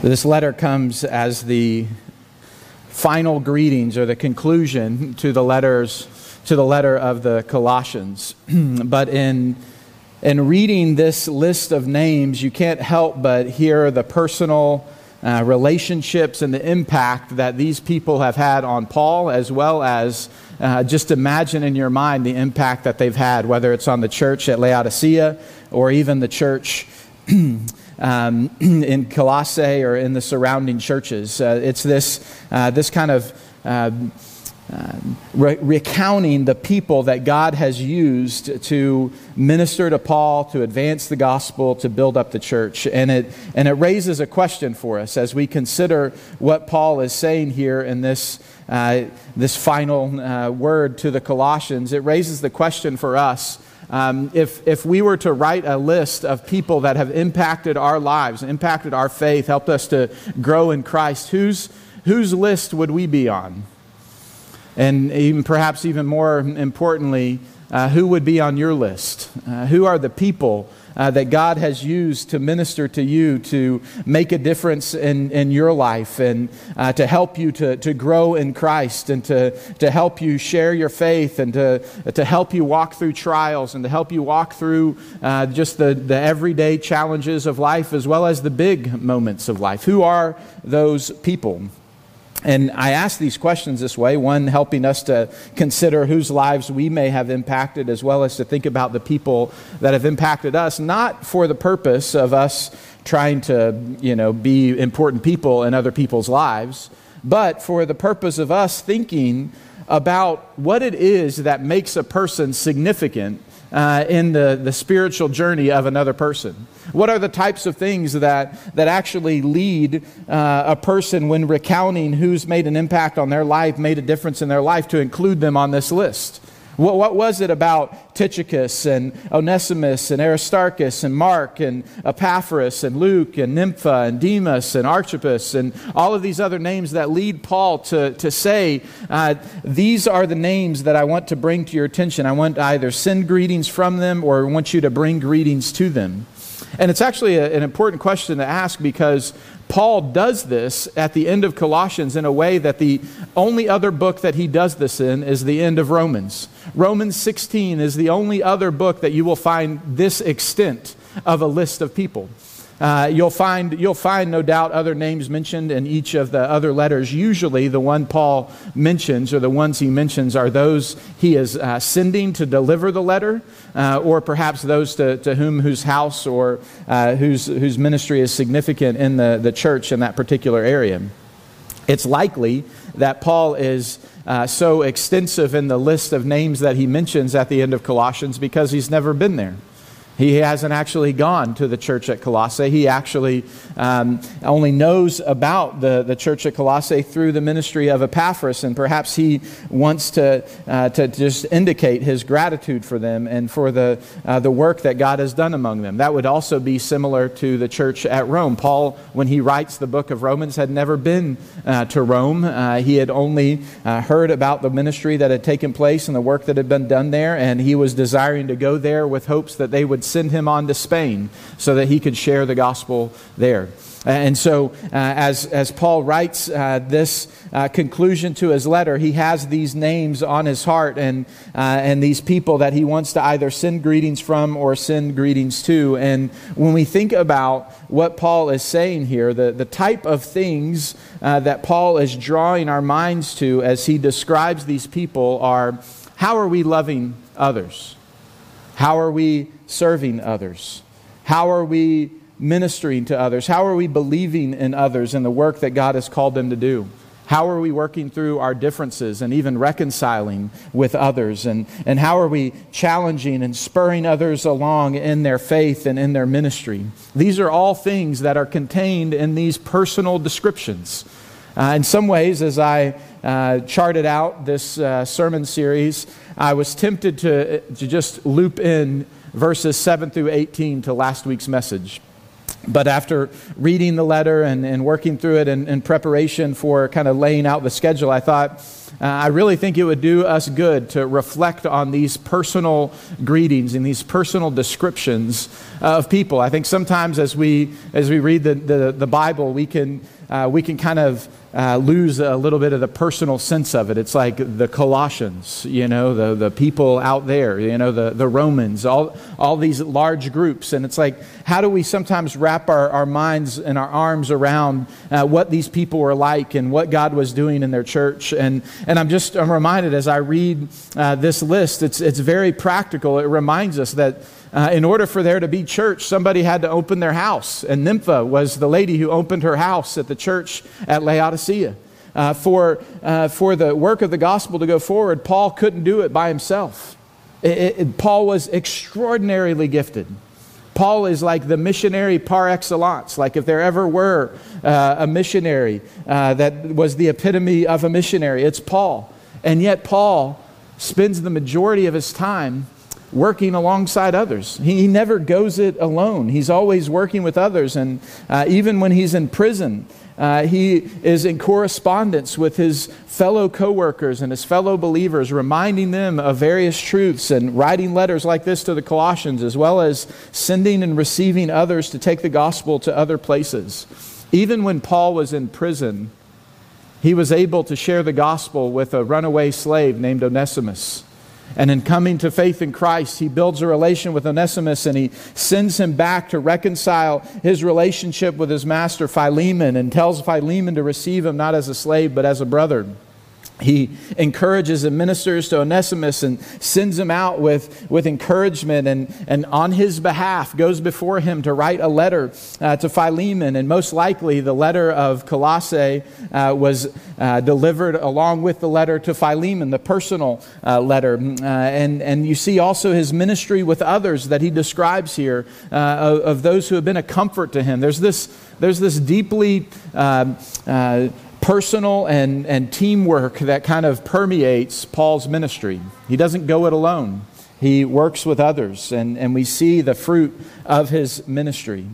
This letter comes as the final greetings or the conclusion to the letters to the letter of the Colossians. but in in reading this list of names, you can't help but hear the personal uh, relationships and the impact that these people have had on Paul, as well as uh, just imagine in your mind the impact that they've had, whether it's on the church at Laodicea or even the church um, in Colossae or in the surrounding churches. Uh, it's this, uh, this kind of uh, re- recounting the people that God has used to minister to Paul, to advance the gospel, to build up the church. And it, and it raises a question for us as we consider what Paul is saying here in this, uh, this final uh, word to the Colossians. It raises the question for us um, if, if we were to write a list of people that have impacted our lives, impacted our faith, helped us to grow in Christ, whose, whose list would we be on? And even, perhaps even more importantly, uh, who would be on your list? Uh, who are the people uh, that God has used to minister to you, to make a difference in, in your life, and uh, to help you to, to grow in Christ, and to, to help you share your faith, and to, to help you walk through trials, and to help you walk through uh, just the, the everyday challenges of life as well as the big moments of life. Who are those people? And I ask these questions this way one, helping us to consider whose lives we may have impacted, as well as to think about the people that have impacted us, not for the purpose of us trying to, you know, be important people in other people's lives, but for the purpose of us thinking about what it is that makes a person significant uh, in the, the spiritual journey of another person? What are the types of things that, that actually lead uh, a person when recounting who's made an impact on their life, made a difference in their life, to include them on this list? What, what was it about Tychicus and Onesimus and Aristarchus and Mark and Epaphras and Luke and Nympha and Demas and Archippus and all of these other names that lead Paul to, to say, uh, These are the names that I want to bring to your attention. I want either send greetings from them or I want you to bring greetings to them. And it's actually a, an important question to ask because Paul does this at the end of Colossians in a way that the only other book that he does this in is the end of Romans. Romans 16 is the only other book that you will find this extent of a list of people. Uh, you'll, find, you'll find, no doubt, other names mentioned in each of the other letters. Usually, the one Paul mentions, or the ones he mentions, are those he is uh, sending to deliver the letter, uh, or perhaps those to, to whom whose house or uh, whose, whose ministry is significant in the, the church in that particular area. It's likely that Paul is uh, so extensive in the list of names that he mentions at the end of Colossians because he's never been there. He hasn't actually gone to the church at Colossae. He actually um, only knows about the, the church at Colossae through the ministry of Epaphras, and perhaps he wants to, uh, to just indicate his gratitude for them and for the, uh, the work that God has done among them. That would also be similar to the church at Rome. Paul, when he writes the book of Romans, had never been uh, to Rome. Uh, he had only uh, heard about the ministry that had taken place and the work that had been done there, and he was desiring to go there with hopes that they would send him on to Spain so that he could share the gospel there. And so, uh, as, as Paul writes uh, this uh, conclusion to his letter, he has these names on his heart and, uh, and these people that he wants to either send greetings from or send greetings to. And when we think about what Paul is saying here, the, the type of things uh, that Paul is drawing our minds to as he describes these people are how are we loving others? How are we serving others? How are we ministering to others? How are we believing in others and the work that God has called them to do? How are we working through our differences and even reconciling with others? And, and how are we challenging and spurring others along in their faith and in their ministry? These are all things that are contained in these personal descriptions. Uh, in some ways, as I uh, charted out this uh, sermon series, I was tempted to, to just loop in verses 7 through 18 to last week's message. But after reading the letter and, and working through it in, in preparation for kind of laying out the schedule, I thought, uh, I really think it would do us good to reflect on these personal greetings and these personal descriptions of people. I think sometimes as we, as we read the, the, the Bible, we can, uh, we can kind of uh, lose a little bit of the personal sense of it. It's like the Colossians, you know, the, the people out there, you know, the, the Romans, all, all these large groups. And it's like, how do we sometimes wrap our, our minds and our arms around uh, what these people were like and what God was doing in their church? And, and I'm just I'm reminded as I read uh, this list, it's, it's very practical. It reminds us that uh, in order for there to be church, somebody had to open their house. And Nympha was the lady who opened her house at the church at Laodicea. Uh, for, uh, for the work of the gospel to go forward, Paul couldn't do it by himself. It, it, Paul was extraordinarily gifted. Paul is like the missionary par excellence. Like if there ever were uh, a missionary uh, that was the epitome of a missionary, it's Paul. And yet, Paul spends the majority of his time working alongside others. He, never goes it alone. He's always working with others. And uh, even when he's in prison, uh, he is in correspondence with his fellow coworkers and his fellow believers, reminding them of various truths and writing letters like this to the Colossians, as well as sending and receiving others to take the gospel to other places. Even when Paul was in prison, he was able to share the gospel with a runaway slave named Onesimus. And in coming to faith in Christ, he builds a relation with Onesimus and he sends him back to reconcile his relationship with his master Philemon and tells Philemon to receive him not as a slave but as a brother he encourages and ministers to Onesimus and sends him out with, with encouragement and, and on his behalf goes before him to write a letter uh, to Philemon. And most likely, the letter of Colossae uh, was uh, delivered along with the letter to Philemon, the personal uh, letter. Uh, and, and you see also his ministry with others that he describes here uh, of, of, those who have been a comfort to him. There's this, there's this deeply personal and, and teamwork that kind of permeates Paul's ministry. He doesn't go it alone, he works with others, and, and we see the fruit of his ministry.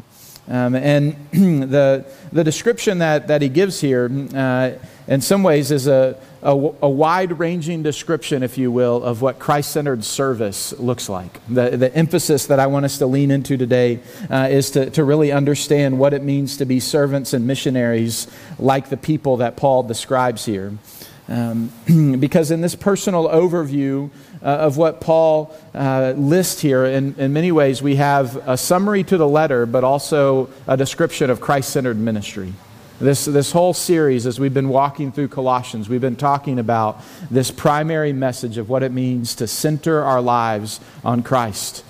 Um, and the, the description that, that he gives here, uh, in some ways, is a, a, a wide ranging description, if you will, of what Christ centered service looks like. The, the emphasis that I want us to lean into today uh, is to, to really understand what it means to be servants and missionaries like the people that Paul describes here. Um, because in this personal overview uh, of what Paul uh, lists here, in, in many ways, we have a summary to the letter, but also a description of Christ centered ministry. This, this whole series, as we've been walking through Colossians, we've been talking about this primary message of what it means to center our lives on Christ.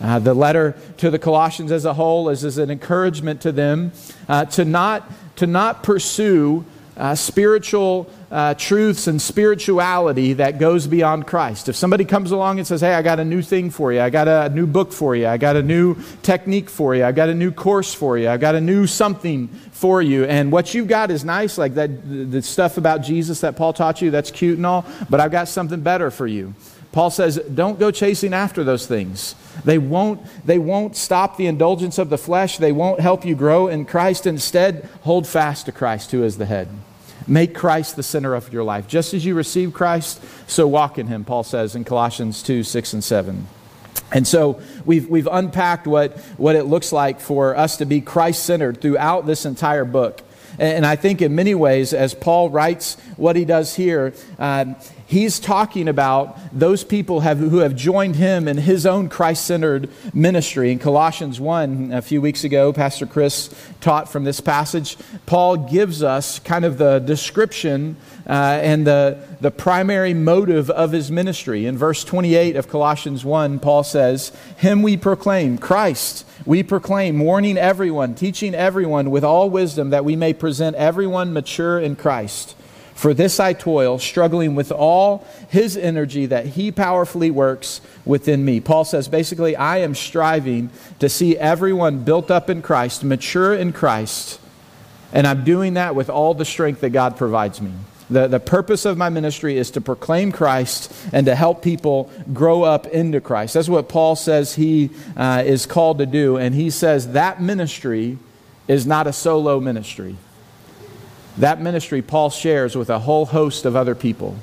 Uh, the letter to the Colossians as a whole is, is an encouragement to them uh, to, not, to not pursue uh, spiritual uh, truths and spirituality that goes beyond Christ. If somebody comes along and says, Hey, I got a new thing for you, I got a new book for you, I got a new technique for you, I got a new course for you, I got a new something for you, and what you've got is nice, like that, the stuff about Jesus that Paul taught you, that's cute and all, but I've got something better for you. Paul says, don't go chasing after those things. They won't, they won't stop the indulgence of the flesh. They won't help you grow in Christ. Instead, hold fast to Christ, who is the head. Make Christ the center of your life. Just as you receive Christ, so walk in him, Paul says in Colossians 2 6 and 7. And so we've, we've unpacked what, what it looks like for us to be Christ centered throughout this entire book. And I think in many ways, as Paul writes what he does here, uh, he's talking about those people have, who have joined him in his own Christ centered ministry. In Colossians 1, a few weeks ago, Pastor Chris taught from this passage. Paul gives us kind of the description uh, and the, the primary motive of his ministry. In verse 28 of Colossians 1, Paul says, Him we proclaim, Christ we proclaim, warning everyone, teaching everyone with all wisdom that we may present everyone mature in Christ. For this I toil, struggling with all his energy that he powerfully works within me. Paul says basically, I am striving to see everyone built up in Christ, mature in Christ, and I'm doing that with all the strength that God provides me. The, the purpose of my ministry is to proclaim Christ and to help people grow up into Christ. That's what Paul says he uh, is called to do. And he says that ministry is not a solo ministry. That ministry Paul shares with a whole host of other people.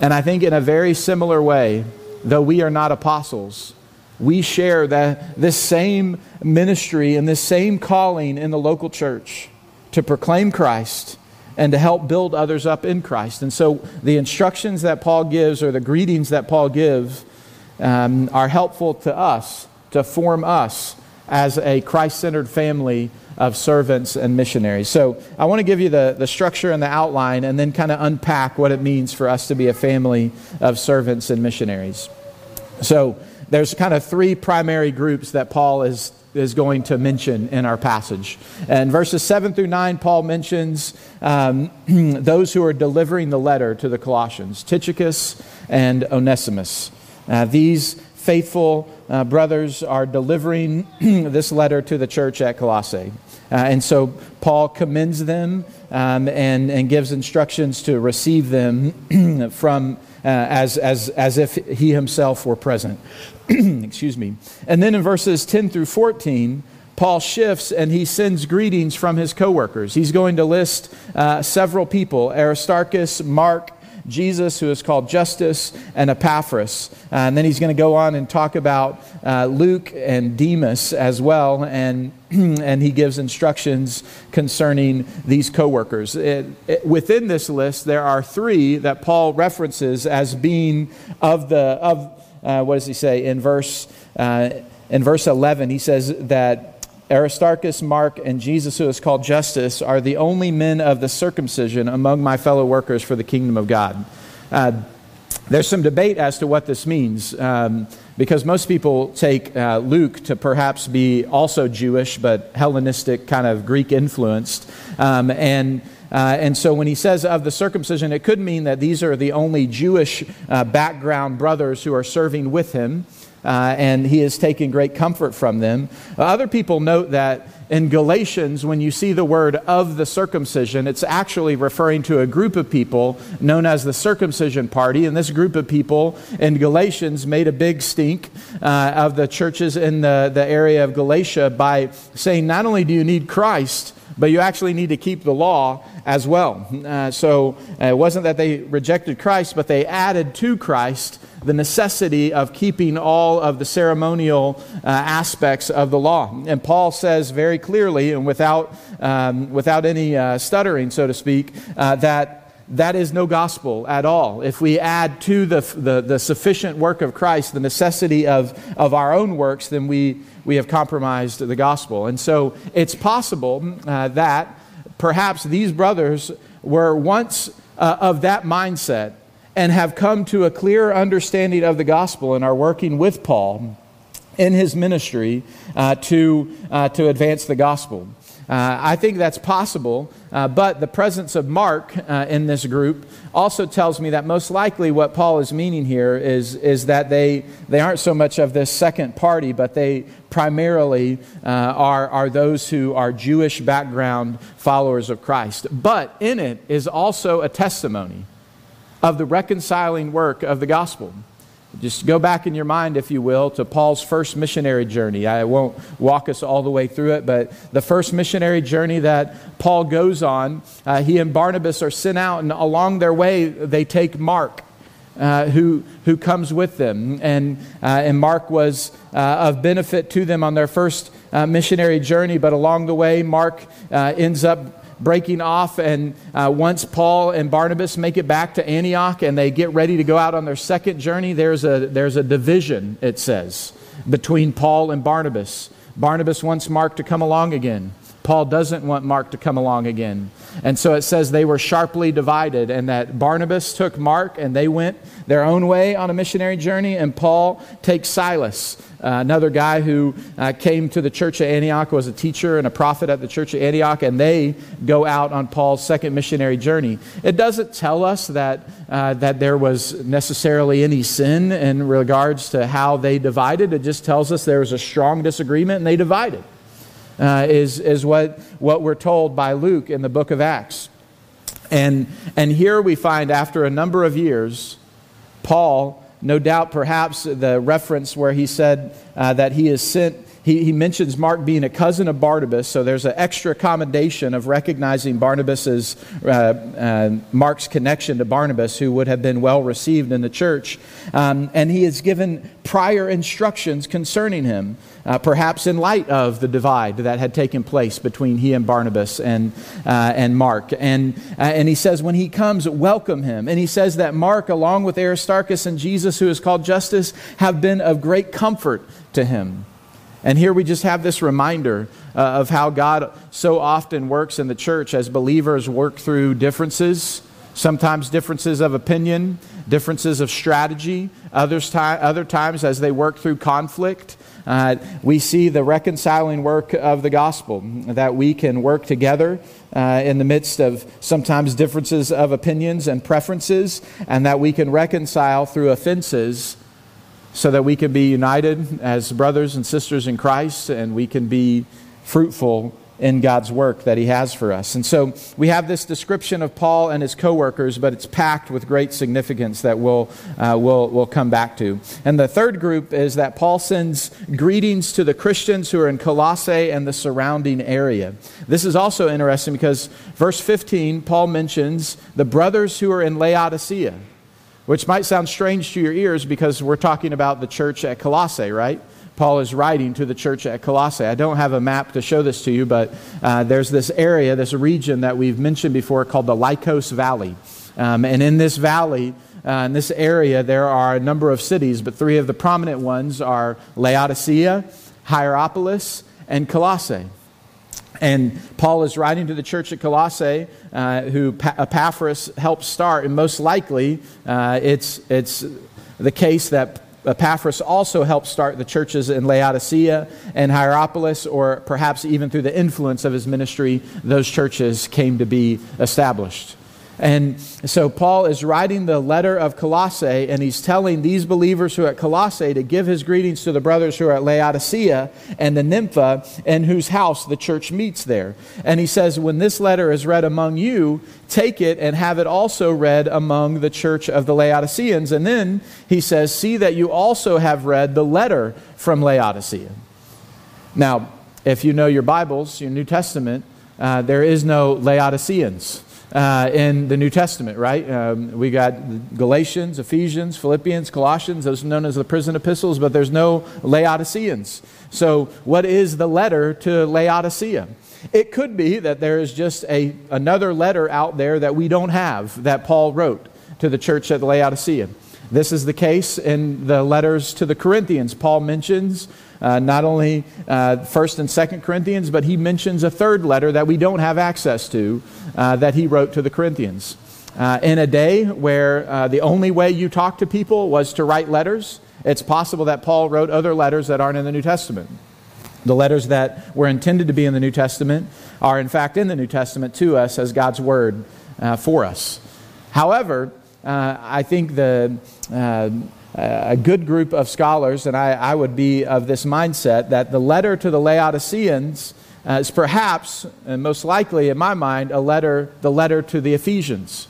And I think in a very similar way, though we are not apostles, we share that this same ministry and this same calling in the local church to proclaim Christ and to help build others up in Christ. And so the instructions that Paul gives or the greetings that Paul gives um, are helpful to us to form us as a Christ centered family of servants and missionaries. So I want to give you the, the structure and the outline and then kind of unpack what it means for us to be a family of servants and missionaries. So there's kind of three primary groups that Paul is, is going to mention in our passage. And verses 7 through 9, Paul mentions um, those who are delivering the letter to the Colossians Tychicus and Onesimus. Uh, these faithful uh, brothers are delivering this letter to the church at Colossae. Uh, and so Paul commends them um, and, and gives instructions to receive them from as, as, as if he himself were present. Excuse me. And then in verses 10 through 14, Paul shifts and he sends greetings from his coworkers. He's going to list uh, several people Aristarchus, Mark, Jesus, who is called Justus, and Epaphras. Uh, and then he's going to go on and talk about uh, Luke and Demas as well, and, and he gives instructions concerning these co-workers. It, it, within this list, there are three that Paul references as being of the, of, uh, what does he say, in verse, uh, in verse 11, he says that Aristarchus, Mark, and Jesus, who is called Justus, are the only men of the circumcision among my fellow workers for the kingdom of God. Uh, there's some debate as to what this means um, because most people take uh, Luke to perhaps be also Jewish but Hellenistic, kind of Greek influenced. Um, and uh, and so when he says of the circumcision, it could mean that these are the only Jewish uh, background brothers who are serving with him uh, and he is taking great comfort from them. Other people note that in Galatians, when you see the word of the circumcision, it's actually referring to a group of people known as the circumcision party. And this group of people in Galatians made a big stink uh, of the churches in the, the area of Galatia by saying, not only do you need Christ, but you actually need to keep the law as well. Uh, so uh, it wasn't that they rejected Christ, but they added to Christ the necessity of keeping all of the ceremonial uh, aspects of the law. And Paul says very clearly, and without, um, without any uh, stuttering, so to speak, uh, that that is no gospel at all. If we add to the, the, the, sufficient work of Christ the necessity of, of our own works, then we, we have compromised the gospel. And so it's possible uh, that perhaps these brothers were once uh, of that mindset and have come to a clear understanding of the gospel and are working with Paul in his ministry uh, to, uh, to advance the gospel. Uh, I think that's possible, uh, but the presence of Mark uh, in this group also tells me that most likely what Paul is meaning here is, is that they, they aren't so much of this second party, but they primarily uh, are, are those who are Jewish background followers of Christ. But in it is also a testimony of the reconciling work of the gospel. Just go back in your mind, if you will, to Paul's first missionary journey. I won't walk us all the way through it, but the first missionary journey that Paul goes on, uh, he and Barnabas are sent out, and along their way, they take Mark. Uh, who, who comes with them. And, uh, and Mark was uh, of benefit to them on their first uh, missionary journey, but along the way, Mark uh, ends up breaking off. And uh, once Paul and Barnabas make it back to Antioch and they get ready to go out on their second journey, there's a, there's a division, it says, between Paul and Barnabas. Barnabas wants Mark to come along again. Paul doesn't want Mark to come along again. And so it says they were sharply divided, and that Barnabas took Mark and they went their own way on a missionary journey, and Paul takes Silas uh, another guy who uh, came to the church at Antioch was a teacher and a prophet at the church at Antioch, and they go out on Paul's second missionary journey. It doesn't tell us that, uh, that there was necessarily any sin in regards to how they divided. It just tells us there was a strong disagreement and they divided, uh, is, is what, what we're told by Luke in the book of Acts. And, and here we find, after a number of years, Paul no doubt, perhaps the reference where he said uh, that he is sent, he, he mentions Mark being a cousin of Barnabas, so there's an extra commendation of recognizing Barnabas's, uh, uh, Mark's connection to Barnabas, who would have been well received in the church. Um, and he is given prior instructions concerning him, uh, perhaps in light of the divide that had taken place between he and Barnabas and, uh, and Mark. And, uh, and he says, when he comes, welcome him. And he says that Mark, along with Aristarchus and Jesus, who is called Justus, have been of great comfort to him. And here we just have this reminder uh, of how God so often works in the church as believers work through differences, sometimes differences of opinion, differences of strategy, others ti- other times as they work through conflict. Uh, we see the reconciling work of the gospel, that we can work together uh, in the midst of sometimes differences of opinions and preferences, and that we can reconcile through offenses so that we can be united as brothers and sisters in Christ and we can be fruitful in God's work that He has for us. And so we have this description of Paul and his coworkers, but it's packed with great significance that we'll, uh, we'll, we'll come back to. And the third group is that Paul sends greetings to the Christians who are in Colossae and the surrounding area. This is also interesting because verse 15, Paul mentions the brothers who are in Laodicea which might sound strange to your ears because we're talking about the church at Colossae, right? Paul is writing to the church at Colossae. I don't have a map to show this to you, but uh, there's this area, this region that we've mentioned before called the Lycos Valley. Um, and in this valley, uh, in this area, there are a number of cities, but three of the prominent ones are Laodicea, Hierapolis, and Colossae. And Paul is writing to the church at Colossae, uh, who Epaphras helped start, and most likely uh, it's, it's the case that Epaphras also helped start the churches in Laodicea and Hierapolis, or perhaps even through the influence of his ministry, those churches came to be established. And so Paul is writing the letter of Colossae, and he's telling these believers who are at Colossae to give his greetings to the brothers who are at Laodicea and the Nympha, in whose house the church meets there. And he says, When this letter is read among you, take it and have it also read among the church of the Laodiceans. And then he says, See that you also have read the letter from Laodicea. Now, if you know your Bibles, your New Testament, uh, there is no Laodiceans uh, in the New Testament, right? Um, we got Galatians, Ephesians, Philippians, Colossians, those are known as the prison epistles, but there's no Laodiceans. So, what is the letter to Laodicea? It could be that there is just a, another letter out there that we don't have that Paul wrote to the church at Laodicea. This is the case in the letters to the Corinthians. Paul mentions uh, not only uh, First and Second Corinthians, but he mentions a third letter that we don't have access to uh, that he wrote to the Corinthians. Uh, in a day where the only way you talk to people was to write letters, it's possible that Paul wrote other letters that aren't in the New Testament. The letters that were intended to be in the New Testament are, in fact, in the New Testament to us as God's Word uh, for us. However, I think the a good group of scholars, and I, I, would be of this mindset, that the letter to the Laodiceans uh, is perhaps, and most likely in my mind, a letter, the letter to the Ephesians.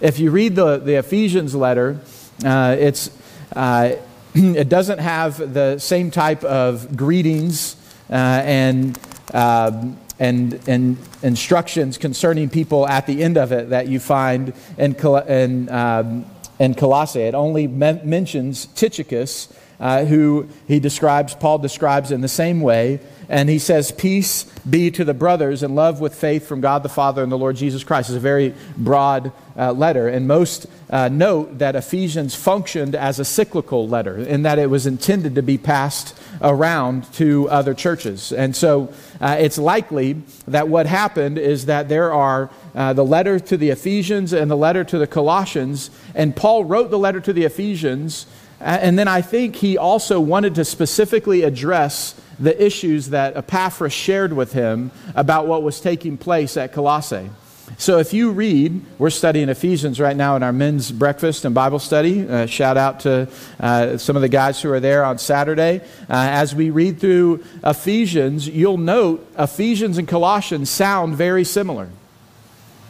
If you read the, the Ephesians letter, uh, it's, uh, it doesn't have the same type of greetings uh, and, um, and, and instructions concerning people at the end of it that you find in, in um, and Colossae. It only mentions Tychicus, uh, who he describes, Paul describes in the same way. And he says, Peace be to the brothers and love with faith from God the Father and the Lord Jesus Christ. It's a very broad uh, letter. And most uh, note that Ephesians functioned as a cyclical letter in that it was intended to be passed around to other churches. And so uh, it's likely that what happened is that there are uh, the letter to the Ephesians and the letter to the Colossians, and Paul wrote the letter to the Ephesians. And then I think he also wanted to specifically address the issues that Epaphras shared with him about what was taking place at Colossae. So if you read, we're studying Ephesians right now in our men's breakfast and Bible study. Uh, shout out to uh, some of the guys who are there on Saturday. Uh, as we read through Ephesians, you'll note Ephesians and Colossians sound very similar.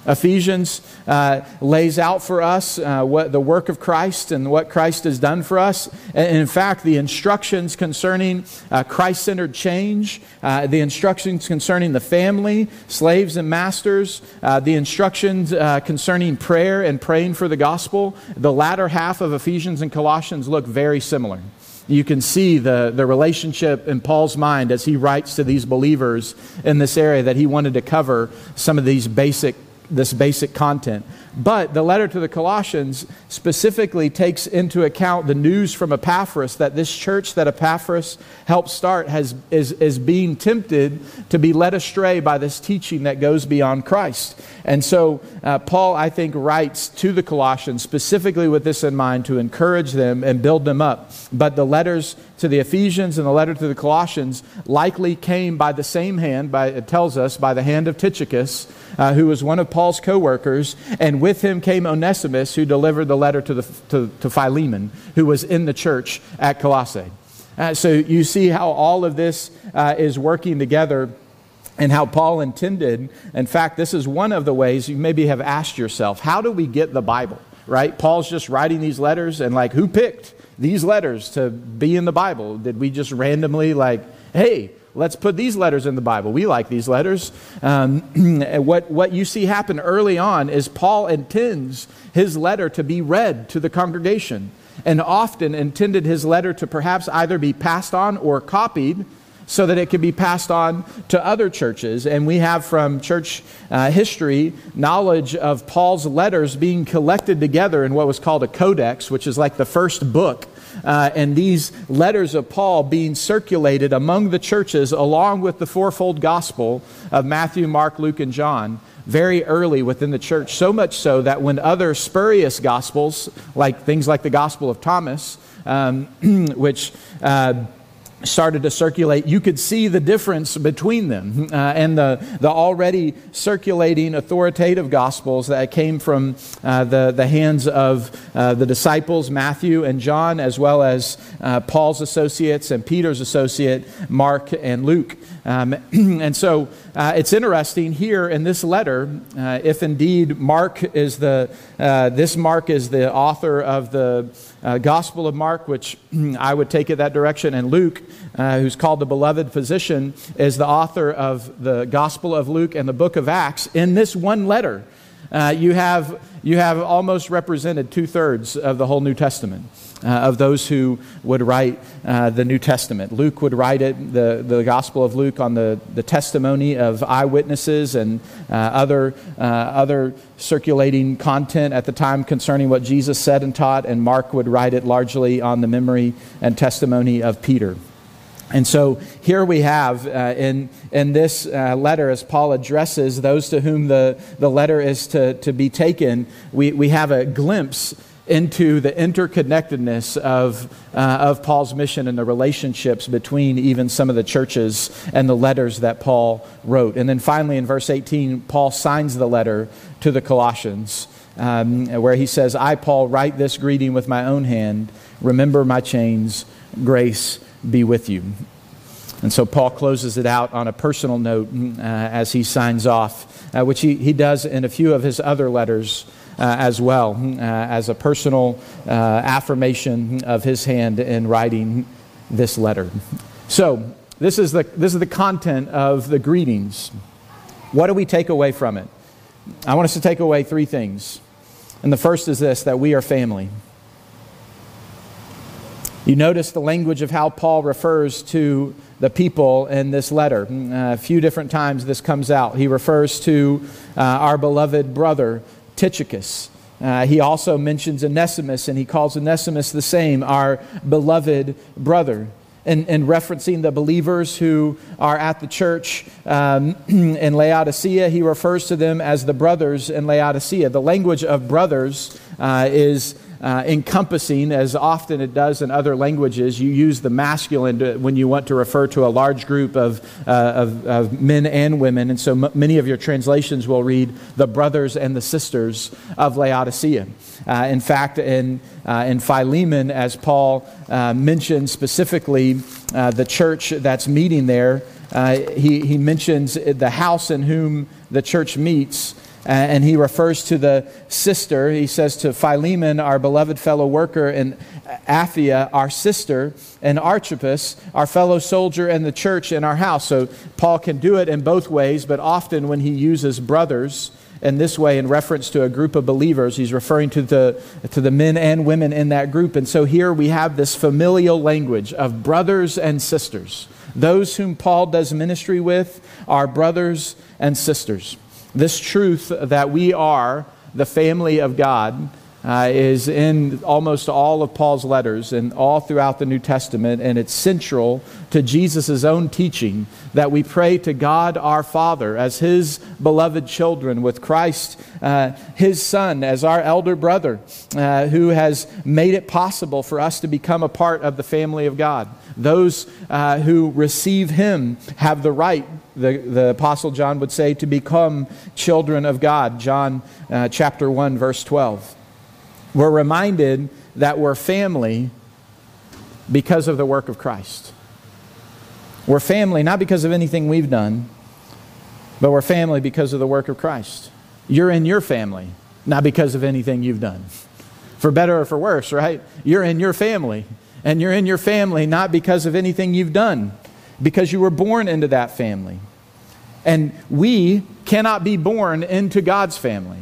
Ephesians uh, lays out for us uh, what the work of Christ and what Christ has done for us. And in fact, the instructions concerning uh, Christ centered change, uh, the instructions concerning the family, slaves and masters, uh, the instructions uh, concerning prayer and praying for the gospel, the latter half of Ephesians and Colossians look very similar you can see the, the relationship in Paul's mind as he writes to these believers in this area that he wanted to cover some of these basic this basic content. But the letter to the Colossians specifically takes into account the news from Epaphras that this church that Epaphras helped start has, is, is being tempted to be led astray by this teaching that goes beyond Christ. And so uh, Paul, I think, writes to the Colossians specifically with this in mind to encourage them and build them up. But the letters to the Ephesians and the letter to the Colossians likely came by the same hand, by, it tells us, by the hand of Tychicus, uh, who was one of Paul's co workers, and with him came Onesimus, who delivered the letter to, the, to, to Philemon, who was in the church at Colossae. Uh, so you see how all of this uh, is working together and how Paul intended. In fact, this is one of the ways you maybe have asked yourself how do we get the Bible? Right? Paul's just writing these letters, and like, who picked these letters to be in the Bible? Did we just randomly, like, hey, let's put these letters in the Bible? We like these letters. Um, what, what you see happen early on is Paul intends his letter to be read to the congregation, and often intended his letter to perhaps either be passed on or copied so that it could be passed on to other churches. And we have from church uh, history knowledge of Paul's letters being collected together in what was called a codex, which is like the first book. Uh, and these letters of Paul being circulated among the churches along with the fourfold gospel of Matthew, Mark, Luke, and John very early within the church, so much so that when other spurious gospels, like things like the Gospel of Thomas, um, which uh, started to circulate, you could see the difference between them uh, and the, the already circulating authoritative gospels that came from uh, the, the hands of uh, the disciples, Matthew and John, as well as uh, Paul's associates and Peter's associate, Mark and Luke. Um, and so uh, it's interesting here in this letter, uh, if indeed Mark is the, this Mark is the author of the Gospel of Mark, which I would take it that direction, and Luke uh, who's called the beloved physician, is the author of the Gospel of Luke and the book of Acts. In this one letter, uh, you, have, you have almost represented two thirds of the whole New Testament. Uh, of those who would write uh, the New Testament. Luke would write it, the, the Gospel of Luke, on the, the testimony of eyewitnesses and uh, other, uh, other circulating content at the time concerning what Jesus said and taught, and Mark would write it largely on the memory and testimony of Peter. And so here we have uh, in, in this uh, letter, as Paul addresses those to whom the, the letter is to, to be taken, we, we have a glimpse into the interconnectedness of, uh, of Paul's mission and the relationships between even some of the churches and the letters that Paul wrote. And then finally, in verse 18, Paul signs the letter to the Colossians, um, where he says, I, Paul, write this greeting with my own hand. Remember my chains. Grace be with you. And so Paul closes it out on a personal note uh, as he signs off, uh, which he, he does in a few of his other letters as well, uh, as a personal uh, affirmation of his hand in writing this letter. So, this is, the, this is the content of the greetings. What do we take away from it? I want us to take away three things. And the first is this that we are family. You notice the language of how Paul refers to the people in this letter. Uh, a few different times this comes out. He refers to uh, our beloved brother, Tychicus. Uh, he also mentions Onesimus, and he calls Onesimus the same, our beloved brother. And, and referencing the believers who are at the church um, in Laodicea, he refers to them as the brothers in Laodicea. The language of brothers uh, is uh, encompassing, as often it does in other languages. You use the masculine to, when you want to refer to a large group of, uh, of, of, men and women. And so m- many of your translations will read the brothers and the sisters of Laodicea. Uh, in fact, in, uh, in Philemon, as Paul uh, mentioned specifically uh, the church that's meeting there, he, he mentions the house in whom the church meets Uh, and he refers to the sister. He says to Philemon, our beloved fellow worker, and Apphia, our sister, and Archippus, our fellow soldier in the church in our house. So Paul can do it in both ways, but often when he uses brothers in this way in reference to a group of believers, he's referring to the, to the men and women in that group. And so here we have this familial language of brothers and sisters. Those whom Paul does ministry with are brothers and sisters. This truth that we are the family of God uh, is in almost all of Paul's letters and all throughout the New Testament, and it's central to Jesus' own teaching that we pray to God our Father as His beloved children, with Christ, uh, His Son, as our elder brother, uh, who has made it possible for us to become a part of the family of God. Those uh, who receive Him have the right the, the apostle john would say to become children of god john uh, chapter 1 verse 12 we're reminded that we're family because of the work of Christ. We're family not because of anything we've done, but we're family because of the work of Christ. You're in your family, not because of anything you've done. For better or for worse, right? You're in your family. And you're in your family not because of anything you've done, because you were born into that family. And we cannot be born into God's family.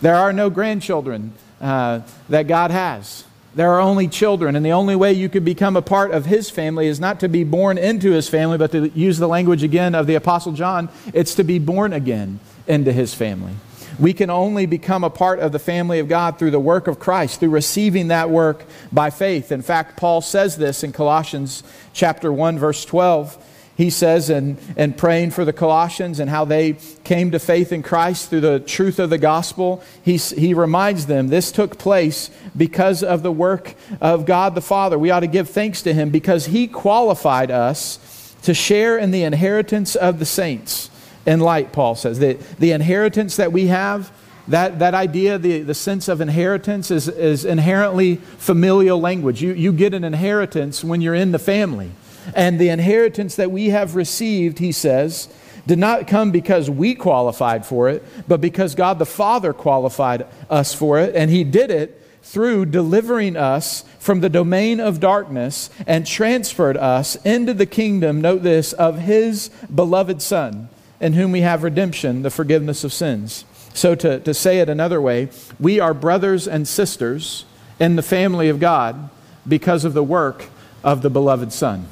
There are no grandchildren uh, that God has. There are only children, and the only way you could become a part of His family is not to be born into His family, but to use the language again of the Apostle John, it's to be born again into His family. We can only become a part of the family of God through the work of Christ, through receiving that work by faith. In fact, Paul says this in Colossians chapter 1 verse 12 he says, and, and praying for the Colossians and how they came to faith in Christ through the truth of the gospel, he, he reminds them this took place because of the work of God the Father. We ought to give thanks to him because he qualified us to share in the inheritance of the saints in light, Paul says. The, the inheritance that we have, that, that idea, the, the sense of inheritance, is, is inherently familial language. You, you get an inheritance when you're in the family. And the inheritance that we have received, he says, did not come because we qualified for it, but because God the Father qualified us for it. And he did it through delivering us from the domain of darkness and transferred us into the kingdom, note this, of his beloved Son, in whom we have redemption, the forgiveness of sins. So, to, to say it another way, we are brothers and sisters in the family of God because of the work of the beloved Son.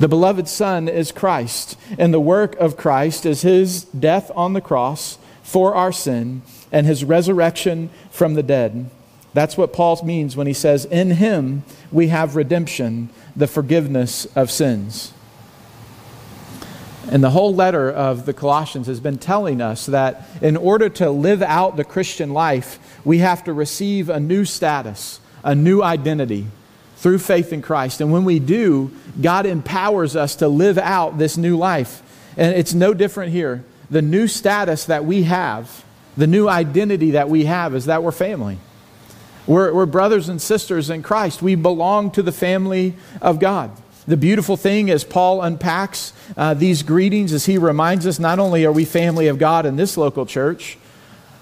The beloved Son is Christ, and the work of Christ is his death on the cross for our sin and his resurrection from the dead. That's what Paul means when he says, In him we have redemption, the forgiveness of sins. And the whole letter of the Colossians has been telling us that in order to live out the Christian life, we have to receive a new status, a new identity through faith in Christ. And when we do, God empowers us to live out this new life. And it's no different here. The new status that we have, the new identity that we have, is that we're family. We're, we're brothers and sisters in Christ. We belong to the family of God. The beautiful thing as Paul unpacks uh, these greetings, as he reminds us not only are we family of God in this local church,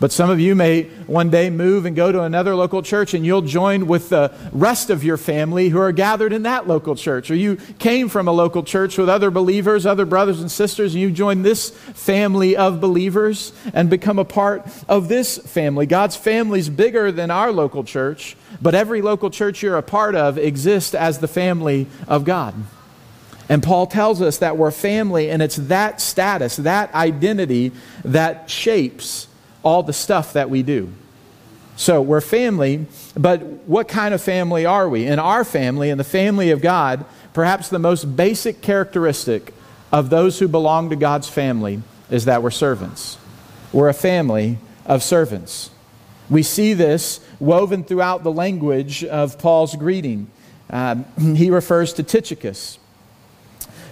but some of you may one day move and go to another local church and you'll join with the rest of your family who are gathered in that local church. Or you came from a local church with other believers, other brothers and sisters, and you join this family of believers and become a part of this family. God's family is bigger than our local church, but every local church you're a part of exists as the family of God. And Paul tells us that we're family, and it's that status, that identity that shapes all the stuff that we do. So we're family, but what kind of family are we? In our family, in the family of God, perhaps the most basic characteristic of those who belong to God's family is that we're servants. We're a family of servants. We see this woven throughout the language of Paul's greeting. Um, he refers to Tychicus,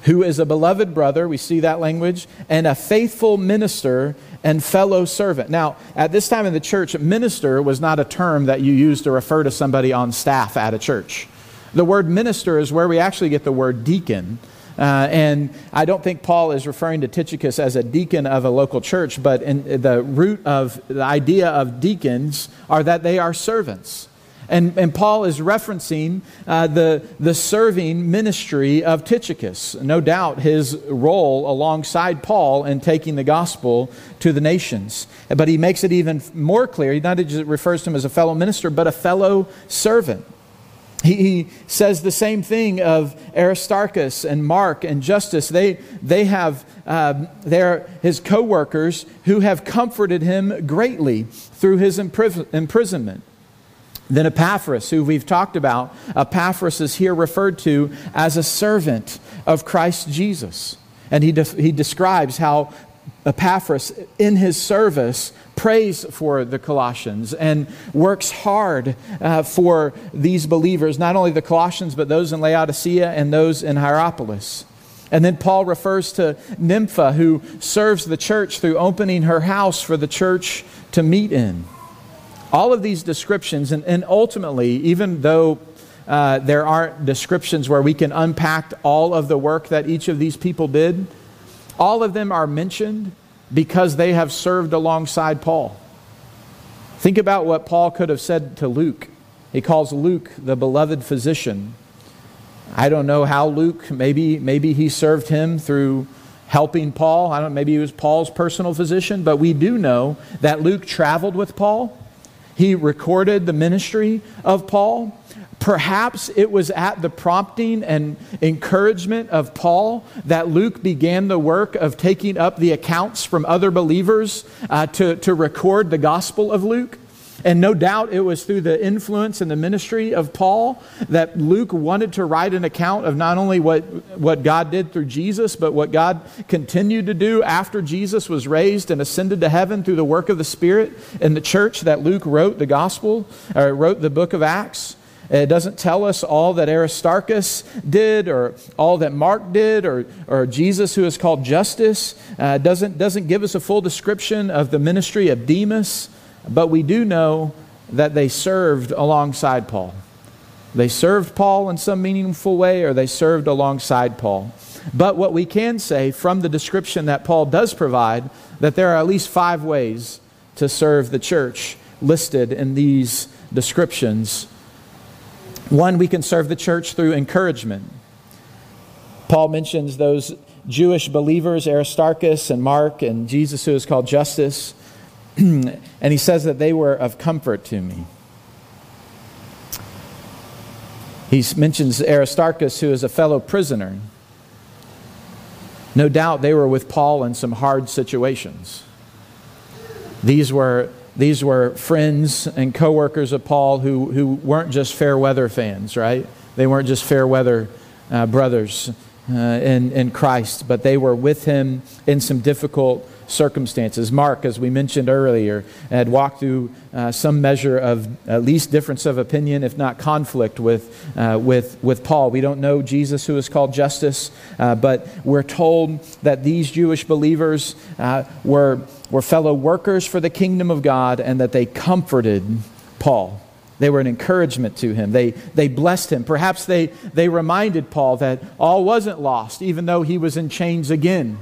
who is a beloved brother, we see that language, and a faithful minister and fellow servant. Now, at this time in the church, minister was not a term that you used to refer to somebody on staff at a church. The word minister is where we actually get the word deacon. Uh, and I don't think Paul is referring to Tychicus as a deacon of a local church, but the root of the idea of deacons are that they are servants. And, and Paul is referencing uh, the, the serving ministry of Tychicus. No doubt his role alongside Paul in taking the gospel to the nations. But he makes it even more clear. He not just refers to him as a fellow minister, but a fellow servant. He, he, says the same thing of Aristarchus and Mark and Justus. They, they have, um, they're his co workers who have comforted him greatly through his imprisonment. Then Epaphras, who we've talked about, Epaphras is here referred to as a servant of Christ Jesus. And he, de- he describes how Epaphras, in his service, prays for the Colossians and works hard uh, for these believers, not only the Colossians, but those in Laodicea and those in Hierapolis. And then Paul refers to Nympha, who serves the church through opening her house for the church to meet in. All of these descriptions, and, and ultimately, even though uh, there aren't descriptions where we can unpack all of the work that each of these people did, all of them are mentioned because they have served alongside Paul. Think about what Paul could have said to Luke. He calls Luke the beloved physician. I don't know how Luke, maybe, maybe he served him through helping Paul. I don't maybe he was Paul's personal physician, but we do know that Luke traveled with Paul. He recorded the ministry of Paul. Perhaps it was at the prompting and encouragement of Paul that Luke began the work of taking up the accounts from other believers uh, to, to record the Gospel of Luke. And no doubt it was through the influence and the ministry of Paul that Luke wanted to write an account of not only what, what God did through Jesus, but what God continued to do after Jesus was raised and ascended to heaven through the work of the Spirit in the church that Luke wrote the gospel, or wrote the book of Acts. It doesn't tell us all that Aristarchus did or all that Mark did or, or Jesus, who is called Justus. Uh, doesn't, doesn't give us a full description of the ministry of Demas, but we do know that they served alongside Paul. They served Paul in some meaningful way or they served alongside Paul. But what we can say from the description that Paul does provide, that there are at least five ways to serve the church listed in these descriptions one, we can serve the church through encouragement. Paul mentions those Jewish believers, Aristarchus and Mark, and Jesus, who is called Justus, and he says that they were of comfort to me. He mentions Aristarchus, who is a fellow prisoner. No doubt they were with Paul in some hard situations. These were these were friends and coworkers of Paul who, who weren't just fair weather fans, right? They weren't just fair weather uh, brothers uh, in, in Christ, but they were with him in some difficult circumstances. Mark, as we mentioned earlier, had walked through uh, some measure of at least difference of opinion, if not conflict, with, uh, with, with Paul. We don't know Jesus, who is called Justus, uh, but we're told that these Jewish believers uh, were, were fellow workers for the kingdom of God and that they comforted Paul. They were an encouragement to him. They, they blessed him. Perhaps they, they reminded Paul that all wasn't lost, even though he was in chains again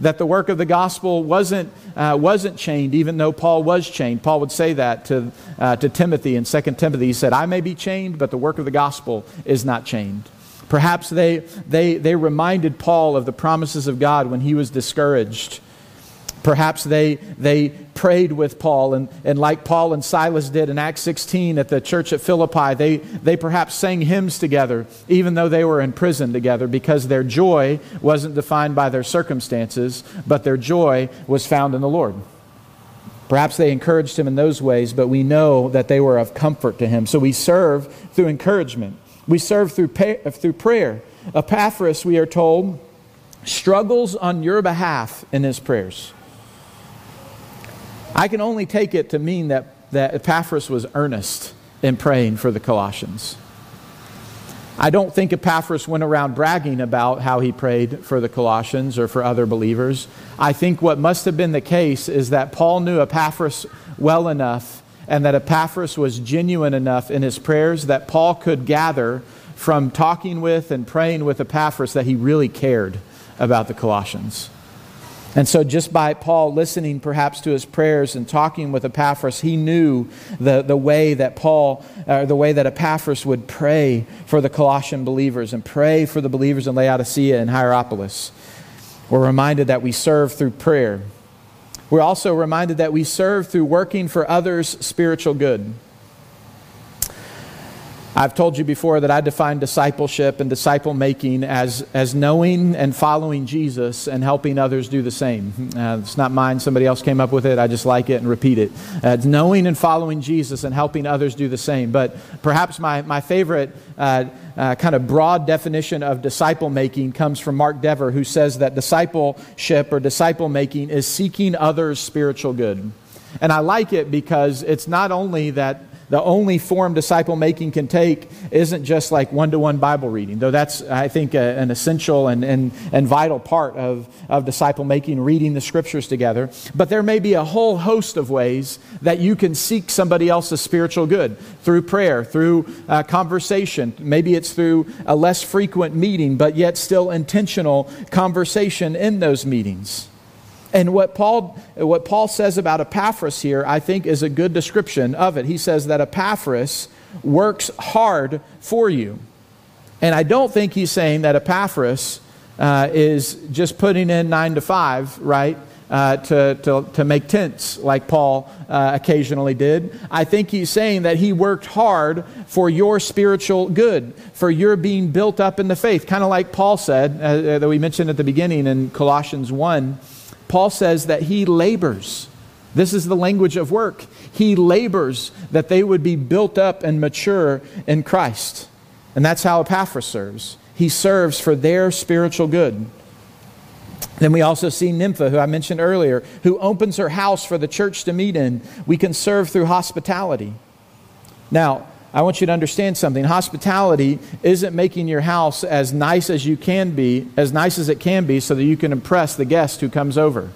that the work of the gospel wasn't, uh, wasn't chained, even though Paul was chained. Paul would say that to, uh, to Timothy in 2 Timothy. He said, I may be chained, but the work of the gospel is not chained. Perhaps they, they, they reminded Paul of the promises of God when he was discouraged Perhaps they, they prayed with Paul, and, and like Paul and Silas did in Acts 16 at the church at Philippi, they, they perhaps sang hymns together, even though they were in prison together, because their joy wasn't defined by their circumstances, but their joy was found in the Lord. Perhaps they encouraged him in those ways, but we know that they were of comfort to him. So we serve through encouragement, we serve through, through prayer. Epaphras, we are told, struggles on your behalf in his prayers. I can only take it to mean that, that Epaphras was earnest in praying for the Colossians. I don't think Epaphras went around bragging about how he prayed for the Colossians or for other believers. I think what must have been the case is that Paul knew Epaphras well enough and that Epaphras was genuine enough in his prayers that Paul could gather from talking with and praying with Epaphras that he really cared about the Colossians. And so, just by Paul listening perhaps to his prayers and talking with Epaphras, he knew the, the way that Paul, uh, the way that Epaphras would pray for the Colossian believers and pray for the believers in Laodicea and Hierapolis. We're reminded that we serve through prayer. We're also reminded that we serve through working for others' spiritual good. I've told you before that I define discipleship and disciple making as, as knowing and following Jesus and helping others do the same. Uh, it's not mine, somebody else came up with it. I just like it and repeat it. Uh, it's knowing and following Jesus and helping others do the same. But perhaps my, my favorite uh, uh kind of broad definition of disciple making comes from Mark Dever, who says that discipleship or disciple making is seeking others' spiritual good. And I like it because it's not only that the only form disciple making can take isn't just like one to one Bible reading, though that's, I think, a, an essential and, and, and vital part of, of disciple making, reading the scriptures together. But there may be a whole host of ways that you can seek somebody else's spiritual good through prayer, through uh, conversation. Maybe it's through a less frequent meeting, but yet still intentional conversation in those meetings. And what Paul, what Paul says about Epaphras here, I think, is a good description of it. He says that Epaphras works hard for you. And I don't think he's saying that Epaphras uh, is just putting in nine to five, right? Uh, to, to, to make tents like Paul uh, occasionally did. I think he's saying that he worked hard for your spiritual good, for your being built up in the faith. Kind of like Paul said, uh, that we mentioned at the beginning in Colossians 1 Paul says that he labors. This is the language of work. He labors that they would be built up and mature in Christ. And that's how Epaphras serves. He serves for their spiritual good. Then we also see Nympha, who I mentioned earlier, who opens her house for the church to meet in. We can serve through hospitality. Now, I want you to understand something. Hospitality isn't making your house as nice as you can be, as nice as it can be, so that you can impress the guest who comes over.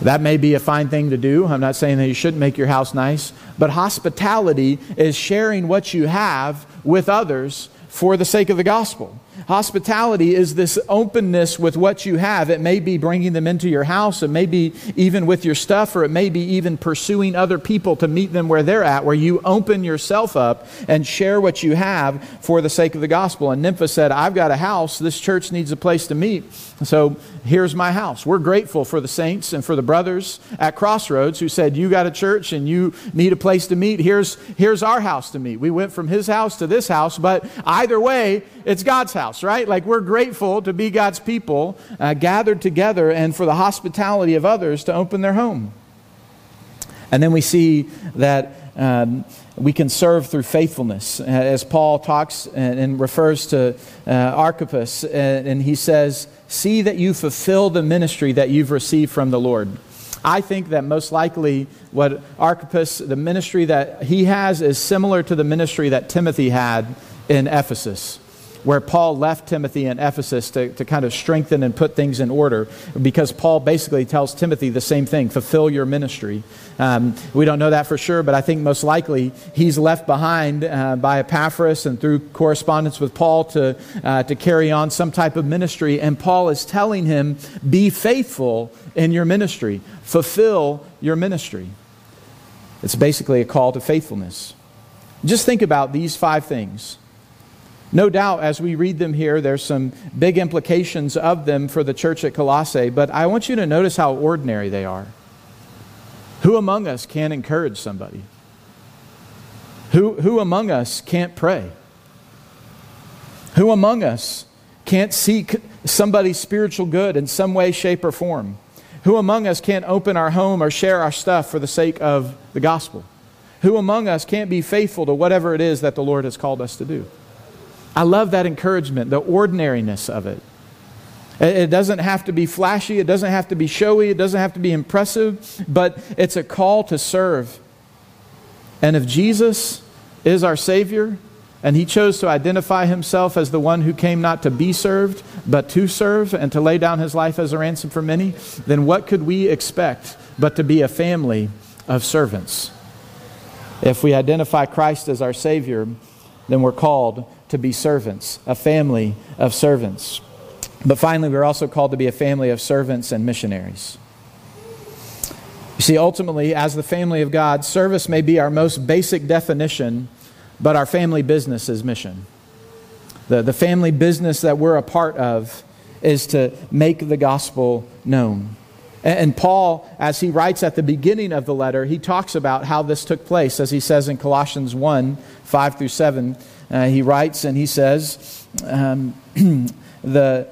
That may be a fine thing to do. I'm not saying that you shouldn't make your house nice, but hospitality is sharing what you have with others for the sake of the gospel. Hospitality is this openness with what you have. It may be bringing them into your house, it may be even with your stuff, or it may be even pursuing other people to meet them where they're at, where you open yourself up and share what you have for the sake of the gospel. And Nympha said, I've got a house. This church needs a place to meet. So here's my house. We're grateful for the saints and for the brothers at Crossroads who said, You got a church and you need a place to meet. Here's, here's our house to meet. We went from his house to this house, but either way, it's God's house, right? Like we're grateful to be God's people uh, gathered together and for the hospitality of others to open their home. And then we see that um, we can serve through faithfulness. Uh, as Paul talks and, refers to uh, Archippus, uh, and he says, See that you fulfill the ministry that you've received from the Lord. I think that most likely what Archippus, the ministry that he has, is similar to the ministry that Timothy had in Ephesus where Paul left Timothy in Ephesus to, to kind of strengthen and put things in order because Paul basically tells Timothy the same thing fulfill your ministry. Um, we don't know that for sure, but I think most likely he's left behind uh, by Epaphras and through correspondence with Paul to, uh, to carry on some type of ministry. And Paul is telling him, be faithful in your ministry, fulfill your ministry. It's basically a call to faithfulness. Just think about these five things no doubt, as we read them here, there's some big implications of them for the church at Colossae, but I want you to notice how ordinary they are. Who among us can't encourage somebody? Who, who among us can't pray? Who among us can't seek somebody's spiritual good in some way, shape, or form? Who among us can't open our home or share our stuff for the sake of the gospel? Who among us can't be faithful to whatever it is that the Lord has called us to do? I love that encouragement, the ordinariness of it. It doesn't have to be flashy, it doesn't have to be showy, it doesn't have to be impressive, but it's a call to serve. And if Jesus is our Savior, and he chose to identify himself as the one who came not to be served, but to serve and to lay down his life as a ransom for many, then what could we expect but to be a family of servants? If we identify Christ as our Savior, then we're called to be servants, a family of servants. But finally, we're also called to be a family of servants and missionaries. You see, ultimately, as the family of God, service may be our most basic definition, but our family business is mission. The, the family business that we're a part of is to make the gospel known. And Paul, as he writes at the beginning of the letter, he talks about how this took place, as he says in Colossians 1 5 through 7. Uh, he writes and he says, um, the,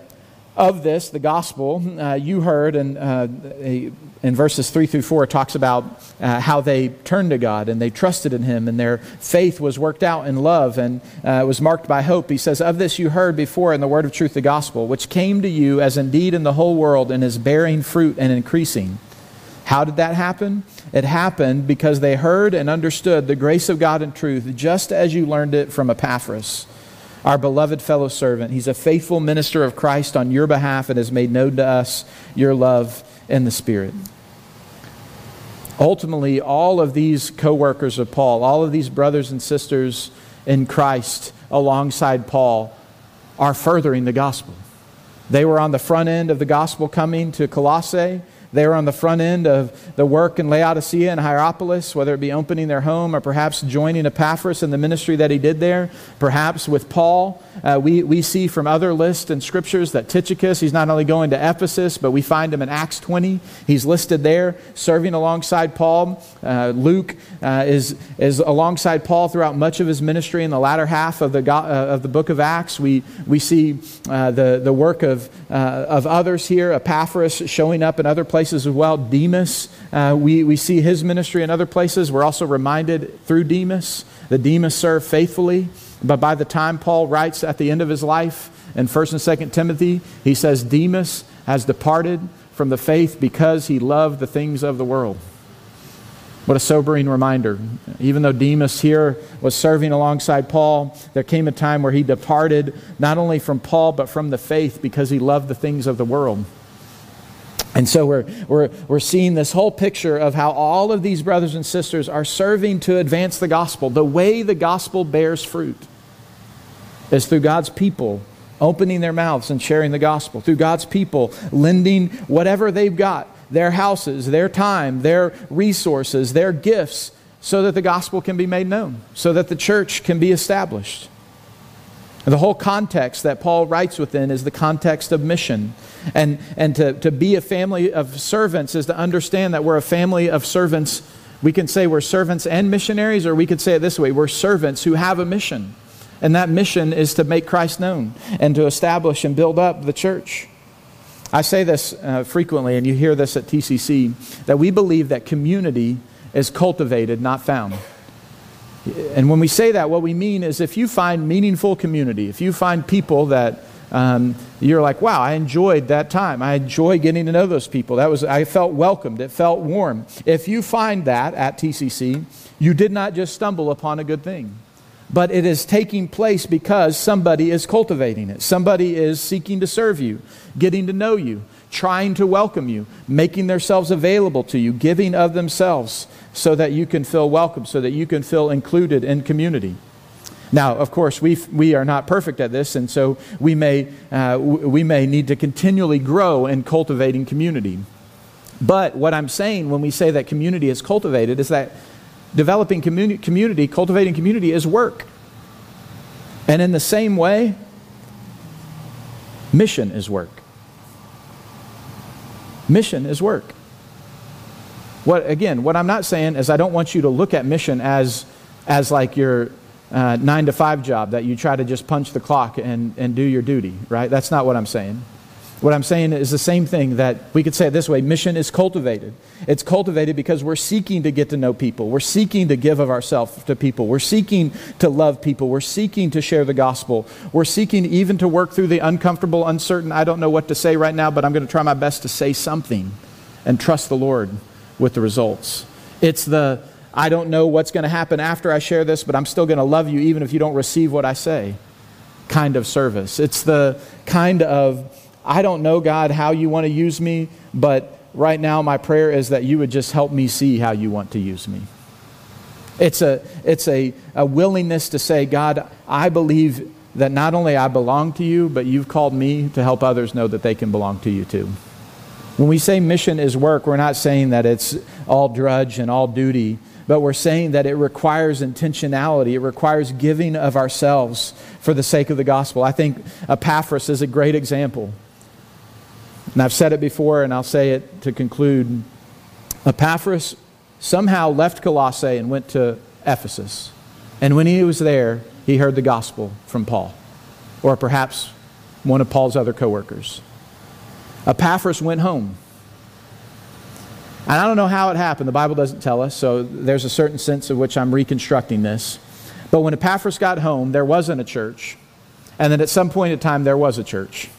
Of this, the gospel, uh, you heard, and uh, in verses 3 through 4, it talks about uh, how they turned to God and they trusted in Him, and their faith was worked out in love and uh, was marked by hope. He says, Of this you heard before in the word of truth, the gospel, which came to you as indeed in the whole world and is bearing fruit and increasing. How did that happen? It happened because they heard and understood the grace of God and truth, just as you learned it from Epaphras our beloved fellow servant. He's a faithful minister of Christ on your behalf and has made known to us your love in the Spirit. Ultimately, all of these co workers of Paul, all of these brothers and sisters in Christ alongside Paul, are furthering the gospel. They were on the front end of the gospel coming to Colossae. They were on the front end of the work in Laodicea and Hierapolis, whether it be opening their home or perhaps joining Epaphras in the ministry that he did there, perhaps with Paul. Uh, we, we see from other lists and scriptures that Tychicus, he's not only going to Ephesus, but we find him in Acts 20. He's listed there, serving alongside Paul. Uh, Luke uh, is, is alongside Paul throughout much of his ministry in the latter half of the, uh, of the book of Acts. We, we see uh, the, the work of, uh, of others here, Epaphras showing up in other places as well. Demas, we, we see his ministry in other places. We're also reminded through Demas that Demas served faithfully. But by the time Paul writes at the end of his life in 1st and 2nd Timothy, he says Demas has departed from the faith because he loved the things of the world. What a sobering reminder. Even though Demas here was serving alongside Paul, there came a time where he departed not only from Paul, but from the faith because he loved the things of the world. And so we're, we're, we're seeing this whole picture of how all of these brothers and sisters are serving to advance the gospel. The way the gospel bears fruit is through God's people opening their mouths and sharing the gospel, through God's people lending whatever they've got their houses, their time, their resources, their gifts so that the gospel can be made known, so that the church can be established. And the whole context that Paul writes within is the context of mission. And, and to, to be a family of servants is to understand that we're a family of servants. We can say we're servants and missionaries, or we could say it this way we're servants who have a mission. And that mission is to make Christ known and to establish and build up the church. I say this uh, frequently, and you hear this at TCC, that we believe that community is cultivated, not found. And when we say that, what we mean is if you find meaningful community, if you find people that um, you're like, wow, I enjoyed that time. I enjoy getting to know those people. That was, I felt welcomed. It felt warm. If you find that at TCC, you did not just stumble upon a good thing, but it is taking place because somebody is cultivating it. Somebody is seeking to serve you, getting to know you, trying to welcome you, making themselves available to you, giving of themselves so that you can feel welcome, so that you can feel included in community. Now, of course, we, we are not perfect at this, and so we may, uh, we may need to continually grow in cultivating community. But what I'm saying when we say that community is cultivated is that developing communi- community, cultivating community is work. And in the same way, mission is work. Mission is work. What, again, what I'm not saying is I don't want you to look at mission as, as like your uh, nine to five job that you try to just punch the clock and, and do your duty, right? That's not what I'm saying. What I'm saying is the same thing that we could say it this way mission is cultivated. It's cultivated because we're seeking to get to know people. We're seeking to give of ourselves to people. We're seeking to love people. We're seeking to share the gospel. We're seeking even to work through the uncomfortable, uncertain. I don't know what to say right now, but I'm going to try my best to say something and trust the Lord with the results. It's the I don't know what's going to happen after I share this, but I'm still going to love you even if you don't receive what I say kind of service. It's the kind of I don't know, God, how you want to use me, but right now my prayer is that you would just help me see how you want to use me. It's a, it's a, a willingness to say, God, I believe that not only I belong to you, but you've called me to help others know that they can belong to you too. When we say mission is work, we're not saying that it's all drudge and all duty, but we're saying that it requires intentionality. It requires giving of ourselves for the sake of the gospel. I think Epaphras is a great example. And I've said it before, and I'll say it to conclude. Epaphras somehow left Colossae and went to Ephesus. And when he was there, he heard the gospel from Paul, or perhaps one of Paul's other coworkers. Epaphras went home. And I don't know how it happened. The Bible doesn't tell us, so there's a certain sense of which I'm reconstructing this. But when Epaphras got home, there wasn't a church. And then at some point in time, there was a church.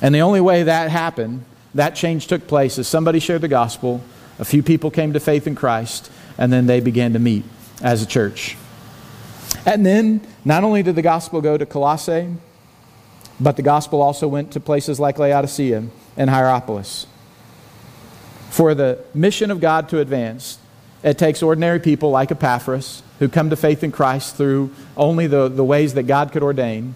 And the only way that happened, that change took place, is somebody shared the gospel, a few people came to faith in Christ, and then they began to meet as a church. And then, not only did the gospel go to Colossae, but the gospel also went to places like Laodicea and Hierapolis. For the mission of God to advance, it takes ordinary people like Epaphras, who come to faith in Christ through only the, the ways that God could ordain,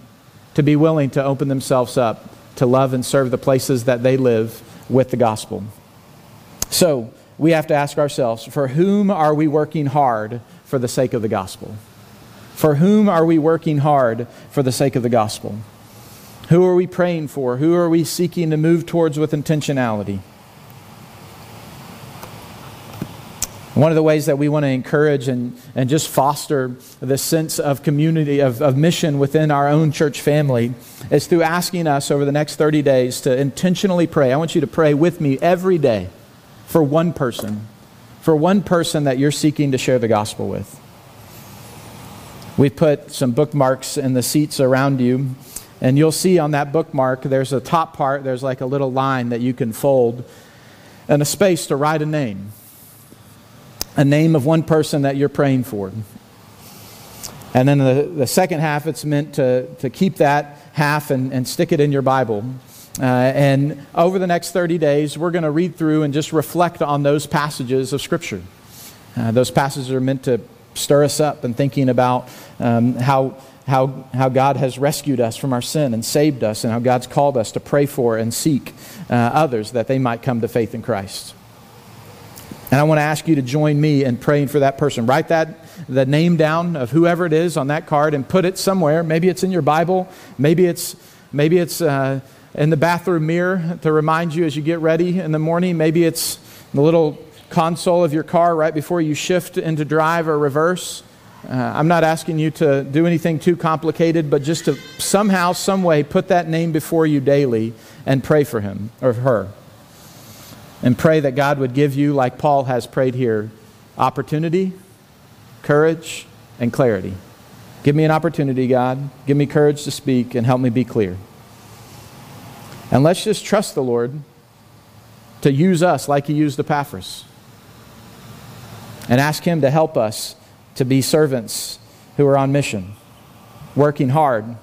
to be willing to open themselves up to love and serve the places that they live with the gospel. So, we have to ask ourselves for whom are we working hard for the sake of the gospel? For whom are we working hard for the sake of the gospel? Who are we praying for? Who are we seeking to move towards with intentionality? One of the ways that we want to encourage and, and just foster the sense of community, of, of mission within our own church family is through asking us over the next 30 days to intentionally pray. I want you to pray with me every day for one person, for one person that you're seeking to share the gospel with. We've put some bookmarks in the seats around you. And you'll see on that bookmark, there's a top part, there's like a little line that you can fold and a space to write a name. A name of one person that you're praying for. And then the, the second half, it's meant to, to keep that half and, and stick it in your Bible. Uh, and over the next 30 days, we're going to read through and just reflect on those passages of Scripture. Uh, those passages are meant to stir us up and thinking about um, how, how, how God has rescued us from our sin and saved us, and how God's called us to pray for and seek uh, others that they might come to faith in Christ. And I want to ask you to join me in praying for that person. Write that the name down of whoever it is on that card and put it somewhere. Maybe it's in your Bible. Maybe it's maybe it's uh, in the bathroom mirror to remind you as you get ready in the morning. Maybe it's the little console of your car right before you shift into drive or reverse. Uh, I'm not asking you to do anything too complicated, but just to somehow, some way, put that name before you daily and pray for him or her. And pray that God would give you, like Paul has prayed here, opportunity, courage, and clarity. Give me an opportunity, God. Give me courage to speak and help me be clear. And let's just trust the Lord to use us like he used Epaphras and ask Him to help us to be servants who are on mission, working hard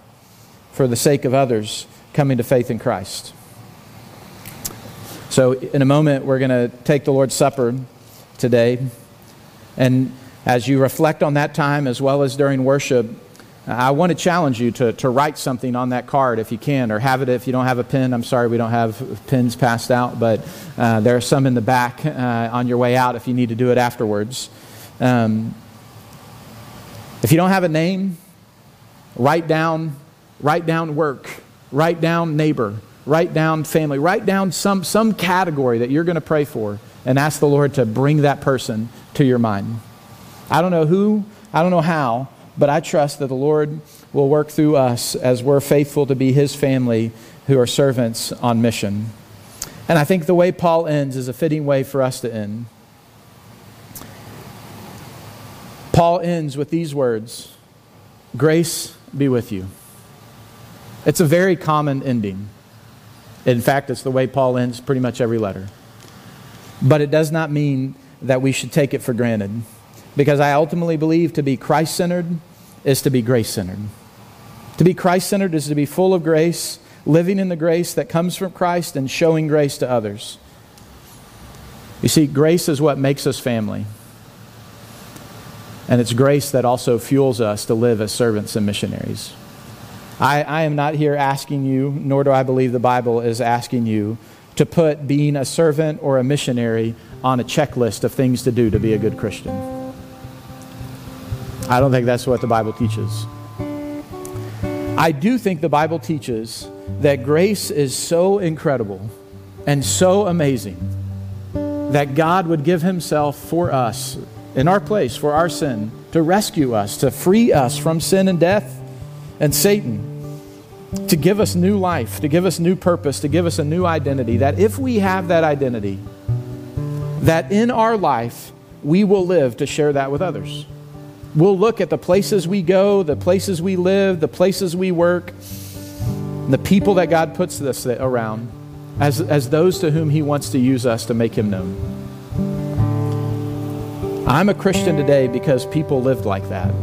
for the sake of others coming to faith in Christ. So, in a moment, we're going to take the Lord's Supper today. And as you reflect on that time as well as during worship, I want to challenge you to, to write something on that card if you can, or have it if you don't have a pen. I'm sorry we don't have pens passed out, but uh, there are some in the back uh, on your way out if you need to do it afterwards. Um, if you don't have a name, write down, write down work, write down neighbor, write down family, write down some, some category that you're going to pray for, and ask the Lord to bring that person to your mind. I don't know who, I don't know how but I trust that the Lord will work through us as we're faithful to be His family who are servants on mission. And I think the way Paul ends is a fitting way for us to end. Paul ends with these words Grace be with you. It's a very common ending. In fact, it's the way Paul ends pretty much every letter. But it does not mean that we should take it for granted because I ultimately believe to be Christ centered is to be grace centered. To be Christ centered is to be full of grace, living in the grace that comes from Christ, and showing grace to others. You see, grace is what makes us family. And it's grace that also fuels us to live as servants and missionaries. I, I am not here asking you, nor do I believe the Bible is asking you, to put being a servant or a missionary on a checklist of things to do to be a good Christian. I don't think that's what the Bible teaches. I do think the Bible teaches that grace is so incredible and so amazing that God would give Himself for us in our place, for our sin, to rescue us, to free us from sin and death and Satan, to give us new life, to give us new purpose, to give us a new identity. That if we have that identity, that in our life we will live to share that with others. We'll look at the places we go, the places we live, the places we work, the people that God puts us around as, as those to whom He wants to use us to make Him known. I'm a Christian today because people lived like that.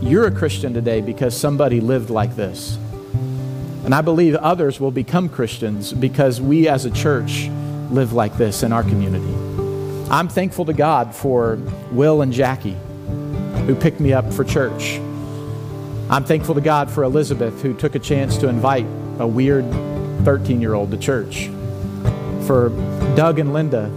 You're a Christian today because somebody lived like this. And I believe others will become Christians because we as a church live like this in our community. I'm thankful to God for Will and Jackie who picked me up for church. I'm thankful to God for Elizabeth who took a chance to invite a weird 13 year old to church. For Doug and Linda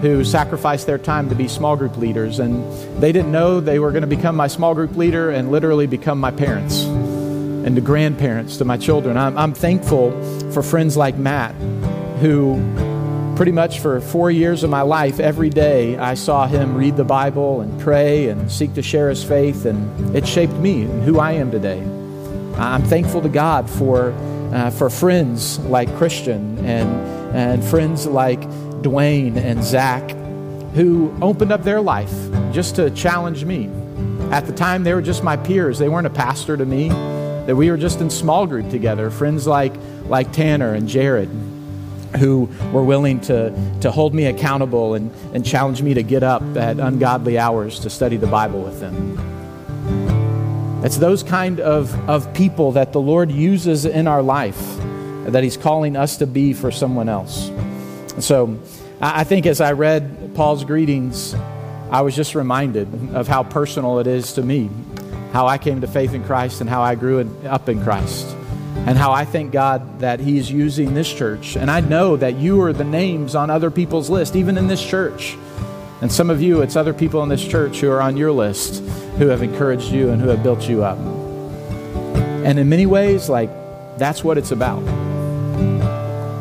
who sacrificed their time to be small group leaders. And they didn't know they were going to become my small group leader and literally become my parents and the grandparents to my children. I'm, I'm thankful for friends like Matt, who pretty much for four years of my life, every day I saw him read the Bible and pray and seek to share his faith, and it shaped me and who I am today. I'm thankful to God for, uh, for friends like Christian and, and friends like Dwayne and Zach, who opened up their life just to challenge me. At the time, they were just my peers. They weren't a pastor to me. That we were just in small group together. Friends like, like Tanner and Jared, who were willing to, to hold me accountable and, and challenge me to get up at ungodly hours to study the Bible with them. It's those kind of, of people that the Lord uses in our life that He's calling us to be for someone else. So I think as I read Paul's greetings, I was just reminded of how personal it is to me, how I came to faith in Christ and how I grew up in Christ, and how I thank God that He's using this church. And I know that you are the names on other people's list, even in this church. And some of you, it's other people in this church who are on your list who have encouraged you and who have built you up. And in many ways, like, that's what it's about.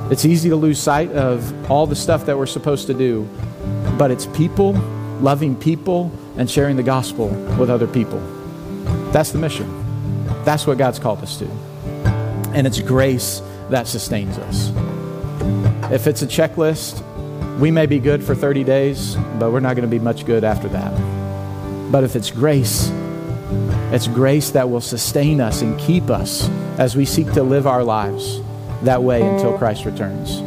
It's easy to lose sight of all the stuff that we're supposed to do, but it's people, loving people, and sharing the gospel with other people. That's the mission. That's what God's called us to. And it's grace that sustains us. If it's a checklist, we may be good for 30 days, but we're not going to be much good after that. But if it's grace, it's grace that will sustain us and keep us as we seek to live our lives that way until Christ returns.